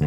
Hey,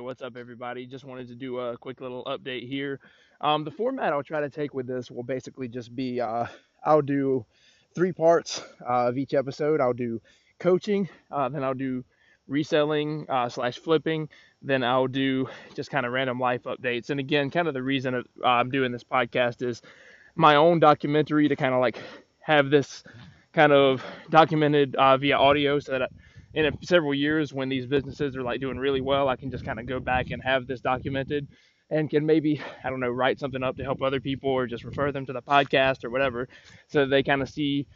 what's up, everybody? Just wanted to do a quick little update here. Um, the format I'll try to take with this will basically just be uh, I'll do three parts uh, of each episode. I'll do coaching, uh, then I'll do reselling uh, slash flipping, then I'll do just kind of random life updates. And again, kind of the reason uh, I'm doing this podcast is my own documentary to kind of like have this kind of documented uh, via audio so that. In a, several years when these businesses are like doing really well, I can just kind of go back and have this documented and can maybe, I don't know, write something up to help other people or just refer them to the podcast or whatever so they kind of see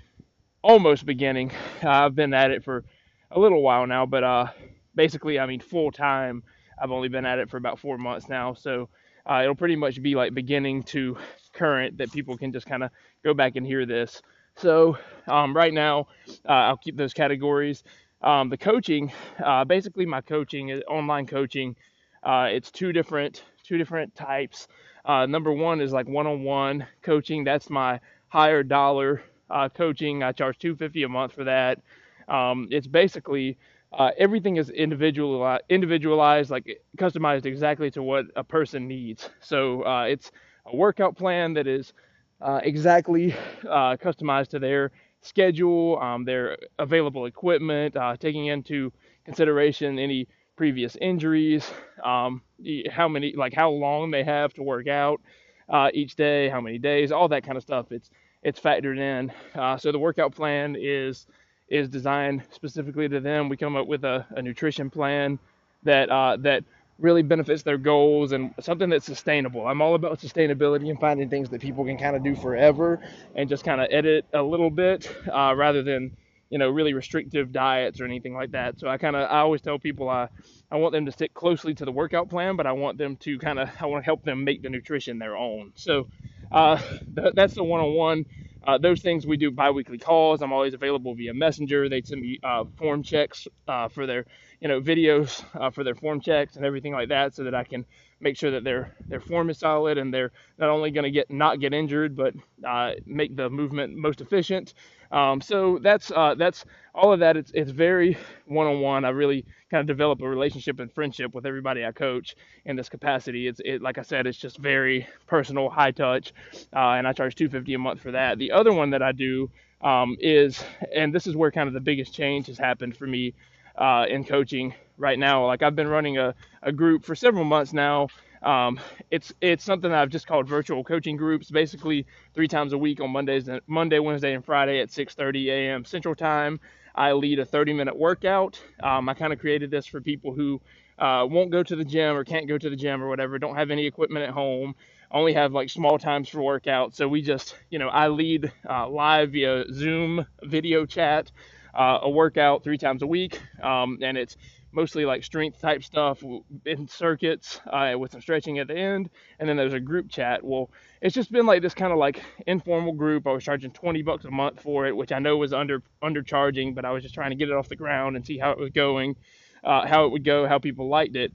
almost beginning. Uh, I've been at it for a little while now, but uh, basically, I mean, full time, I've only been at it for about four months now. So uh, it'll pretty much be like beginning to current that people can just kind of go back and hear this. So um, right now, uh, I'll keep those categories. Um, the coaching, uh, basically my coaching is online coaching. Uh, it's two different two different types. Uh, number one is like one-on-one coaching. That's my higher dollar uh, coaching. I charge 250 a month for that. Um, it's basically uh, everything is individual individualized, like customized exactly to what a person needs. So it's a workout plan that is exactly customized to their schedule, um, their available equipment, uh, taking into consideration any previous injuries, um, how many, like how long they have to work out uh, each day, how many days, all that kind of stuff. It's it's factored in. Uh, so the workout plan is is designed specifically to them. We come up with a, a nutrition plan that uh, that really benefits their goals and something that's sustainable. I'm all about sustainability and finding things that people can kind of do forever and just kind of edit a little bit uh, rather than you know really restrictive diets or anything like that. So I kind of I always tell people I I want them to stick closely to the workout plan, but I want them to kind of I want to help them make the nutrition their own. So uh, th- that's the one-on-one. Uh, those things we do biweekly calls. I'm always available via Messenger. They send me uh, form checks uh, for their you know videos uh, for their form checks and everything like that so that I can make sure that their their form is solid and they're not only going to get not get injured but uh, make the movement most efficient um, so that's uh, that's all of that it's it's very one-on-one I really kind of develop a relationship and friendship with everybody I coach in this capacity it's it like I said it's just very personal high touch uh, and I charge 250 a month for that the other one that I do um, is and this is where kind of the biggest change has happened for me uh, in coaching right now. Like I've been running a, a group for several months now. Um, it's it's something I've just called virtual coaching groups. Basically, three times a week on Mondays, Monday, Wednesday, and Friday at 6:30 a.m. Central Time. I lead a 30-minute workout. Um, I kind of created this for people who uh, won't go to the gym or can't go to the gym or whatever, don't have any equipment at home, only have like small times for workout. So we just, you know, I lead uh, live via Zoom video chat uh, a workout three times a week, um, and it's mostly like strength type stuff in circuits uh, with some stretching at the end, and then there's a group chat. Well, it's just been like this kind of like informal group. I was charging 20 bucks a month for it, which I know was under undercharging, but I was just trying to get it off the ground and see how it was going, uh, how it would go, how people liked it.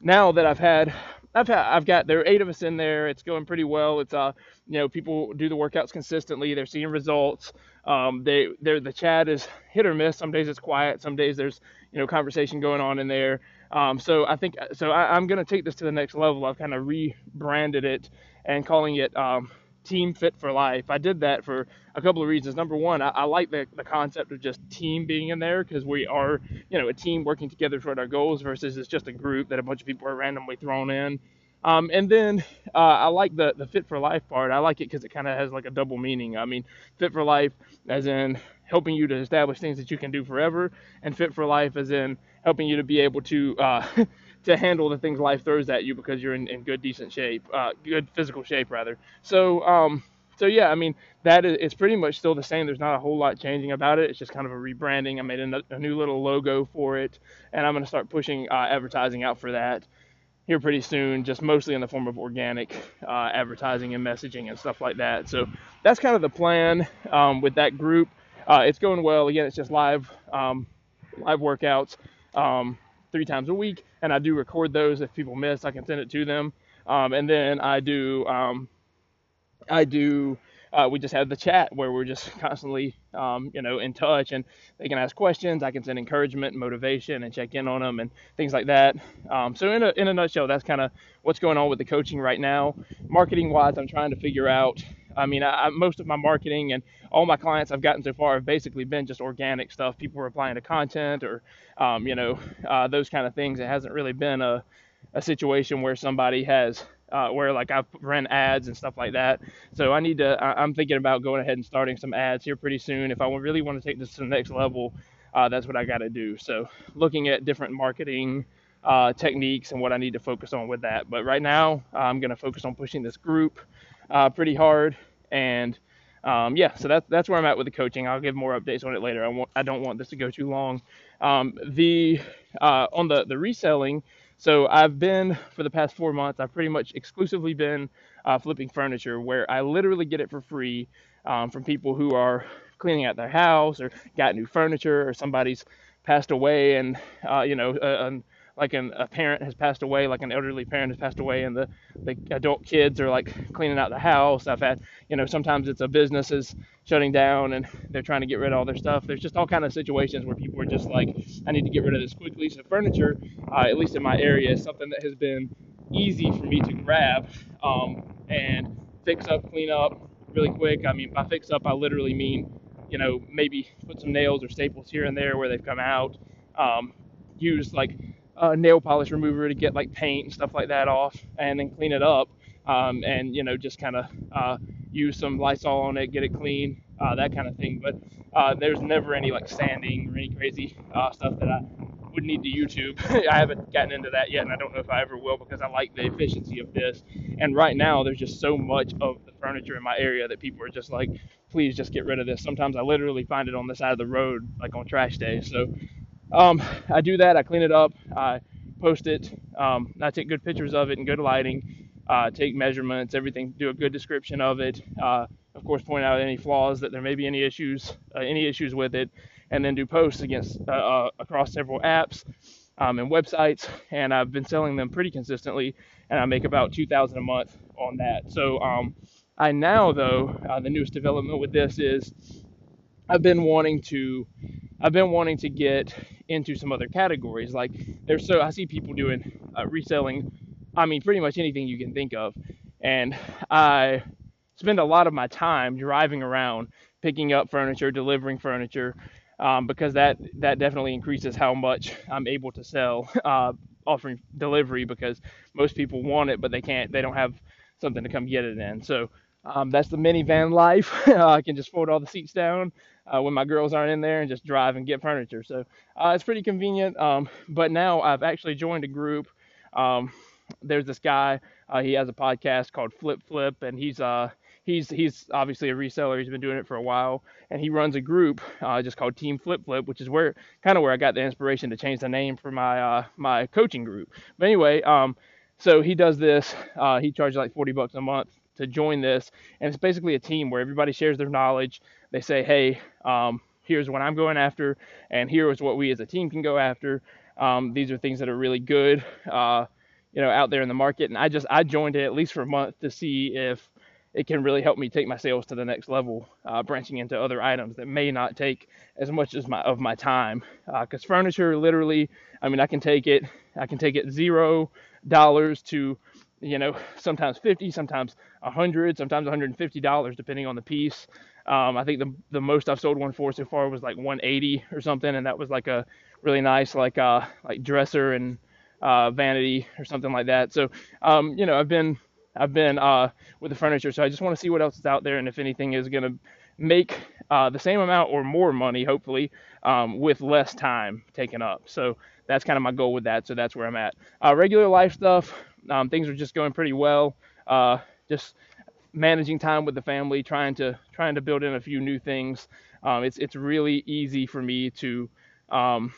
Now that I've had I've I've got there are eight of us in there. It's going pretty well. It's uh you know people do the workouts consistently. They're seeing results. Um, they they're the chat is hit or miss. Some days it's quiet. Some days there's you know conversation going on in there. Um, so I think so I, am gonna take this to the next level. I've kind of rebranded it and calling it um, Team Fit for Life. I did that for a couple of reasons. Number one, I, I like the, the concept of just team being in there because we are, you know, a team working together toward our goals versus it's just a group that a bunch of people are randomly thrown in. Um, and then uh, I like the, the fit for life part. I like it because it kind of has like a double meaning. I mean, fit for life as in helping you to establish things that you can do forever, and fit for life as in helping you to be able to uh, to handle the things life throws at you because you're in, in good, decent shape, uh, good physical shape rather. So, um, so yeah, I mean that is it's pretty much still the same. There's not a whole lot changing about it. It's just kind of a rebranding. I made a, a new little logo for it, and I'm going to start pushing uh, advertising out for that here pretty soon, just mostly in the form of organic uh, advertising and messaging and stuff like that. So that's kind of the plan um, with that group. Uh, it's going well. Again, it's just live um, live workouts. Um, three times a week, and I do record those. If people miss, I can send it to them. Um, and then I do um, I do uh, we just have the chat where we're just constantly, um, you know, in touch, and they can ask questions. I can send encouragement and motivation and check in on them and things like that. Um, so in a in a nutshell, that's kind of what's going on with the coaching right now. Marketing wise, I'm trying to figure out. I mean, I, most of my marketing and all my clients I've gotten so far have basically been just organic stuff. People replying to content or, um, you know, uh, those kind of things. It hasn't really been a, a situation where somebody has uh, where like I've ran ads and stuff like that. So I need to. I, am thinking about going ahead and starting some ads here pretty soon. If I really want to take this to the next level, uh, that's what I got to do. So looking at different marketing uh, techniques and what I need to focus on with that. But right now, I'm going to focus on pushing this group uh, pretty hard. And um, yeah, so that's that's where I'm at with the coaching. I'll give more updates on it later. I want I don't want this to go too long. Um, the uh, on the the reselling. So I've been for the past four months. I've pretty much exclusively been uh, flipping furniture, where I literally get it for free um, from people who are cleaning out their house or got new furniture or somebody's passed away and uh, you know uh, like an, a parent has passed away, like an elderly parent has passed away, and the, the adult kids are like cleaning out the house. I've had, you know, sometimes it's a business is shutting down and they're trying to get rid of all their stuff. There's just all kind of situations where people are just like, I need to get rid of this quickly. So furniture, uh, at least in my area, is something that has been easy for me to grab um, and fix up, clean up really quick. I mean, by fix up, I literally mean, you know, maybe put some nails or staples here and there where they've come out. Um, use like uh, nail polish remover to get like paint and stuff like that off, and then clean it up, um, and you know just kind of uh, use some Lysol on it, get it clean, uh, that kind of thing. But uh, there's never any like sanding or any crazy uh, stuff that I would need to YouTube. I haven't gotten into that yet, and I don't know if I ever will because I like the efficiency of this. And right now, there's just so much of the furniture in my area that people are just like, please just get rid of this. Sometimes I literally find it on the side of the road, like on trash day. So um, I do that. I clean it up. I post it. Um, I take good pictures of it and good lighting. Uh, take measurements, everything. Do a good description of it. Uh, of course, point out any flaws that there may be any issues, uh, any issues with it, and then do posts against uh, uh, across several apps um, and websites. And I've been selling them pretty consistently, and I make about 2,000 a month on that. So um, I now, though, uh, the newest development with this is I've been wanting to I've been wanting to get into some other categories. Like there's so I see people doing uh, reselling. I mean, pretty much anything you can think of, and I spend a lot of my time driving around, picking up furniture, delivering furniture, um, because that that definitely increases how much I'm able to sell, uh, offering delivery because most people want it, but they can't. They don't have something to come get it in. So um, that's the minivan life. I can just fold all the seats down uh, when my girls aren't in there and just drive and get furniture. So uh, it's pretty convenient. Um, but now I've actually joined a group. Um, there's this guy. Uh, he has a podcast called Flip Flip, and he's uh he's he's obviously a reseller. He's been doing it for a while, and he runs a group uh, just called Team Flip Flip, which is where kind of where I got the inspiration to change the name for my uh, my coaching group. But anyway, um, so he does this. Uh, he charges like 40 bucks a month to join this, and it's basically a team where everybody shares their knowledge. They say, hey, um, here's what I'm going after, and here is what we as a team can go after. Um, these are things that are really good, uh, you know, out there in the market. And I just I joined it at least for a month to see if it can really help me take my sales to the next level, uh, branching into other items that may not take as much as my of my time. Because uh, furniture, literally, I mean, I can take it, I can take it zero dollars to you know, sometimes 50, sometimes 100, sometimes 150 dollars, depending on the piece. Um, I think the the most I've sold one for so far was like 180 or something, and that was like a really nice like uh like dresser and uh, vanity or something like that. So um, you know, I've been I've been uh, with the furniture, so I just want to see what else is out there and if anything is gonna make uh, the same amount or more money, hopefully, um, with less time taken up. So that's kind of my goal with that. So that's where I'm at. Uh, regular life stuff, um, things are just going pretty well. Uh, just managing time with the family, trying to trying to build in a few new things. Um, it's it's really easy for me to um,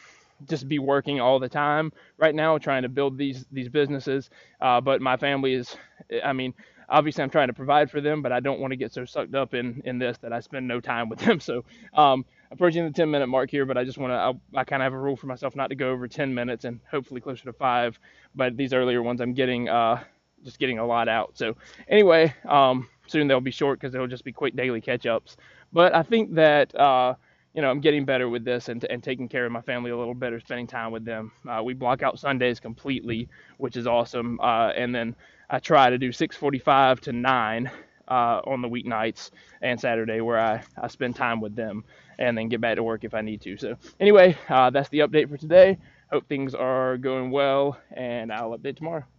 just be working all the time right now, trying to build these these businesses. Uh, but my family is, I mean, obviously I'm trying to provide for them, but I don't want to get so sucked up in in this that I spend no time with them. So um, approaching the 10 minute mark here, but I just want to, I, I kind of have a rule for myself not to go over 10 minutes and hopefully closer to five. But these earlier ones, I'm getting, uh, just getting a lot out. So anyway, um, soon they'll be short because they'll just be quick daily catch ups. But I think that uh, you know I'm getting better with this and, and taking care of my family a little better, spending time with them. Uh, we block out Sundays completely, which is awesome. Uh, and then I try to do 6:45 to 9 uh, on the weeknights and Saturday where I, I spend time with them and then get back to work if I need to. So anyway, uh, that's the update for today. Hope things are going well, and I'll update tomorrow.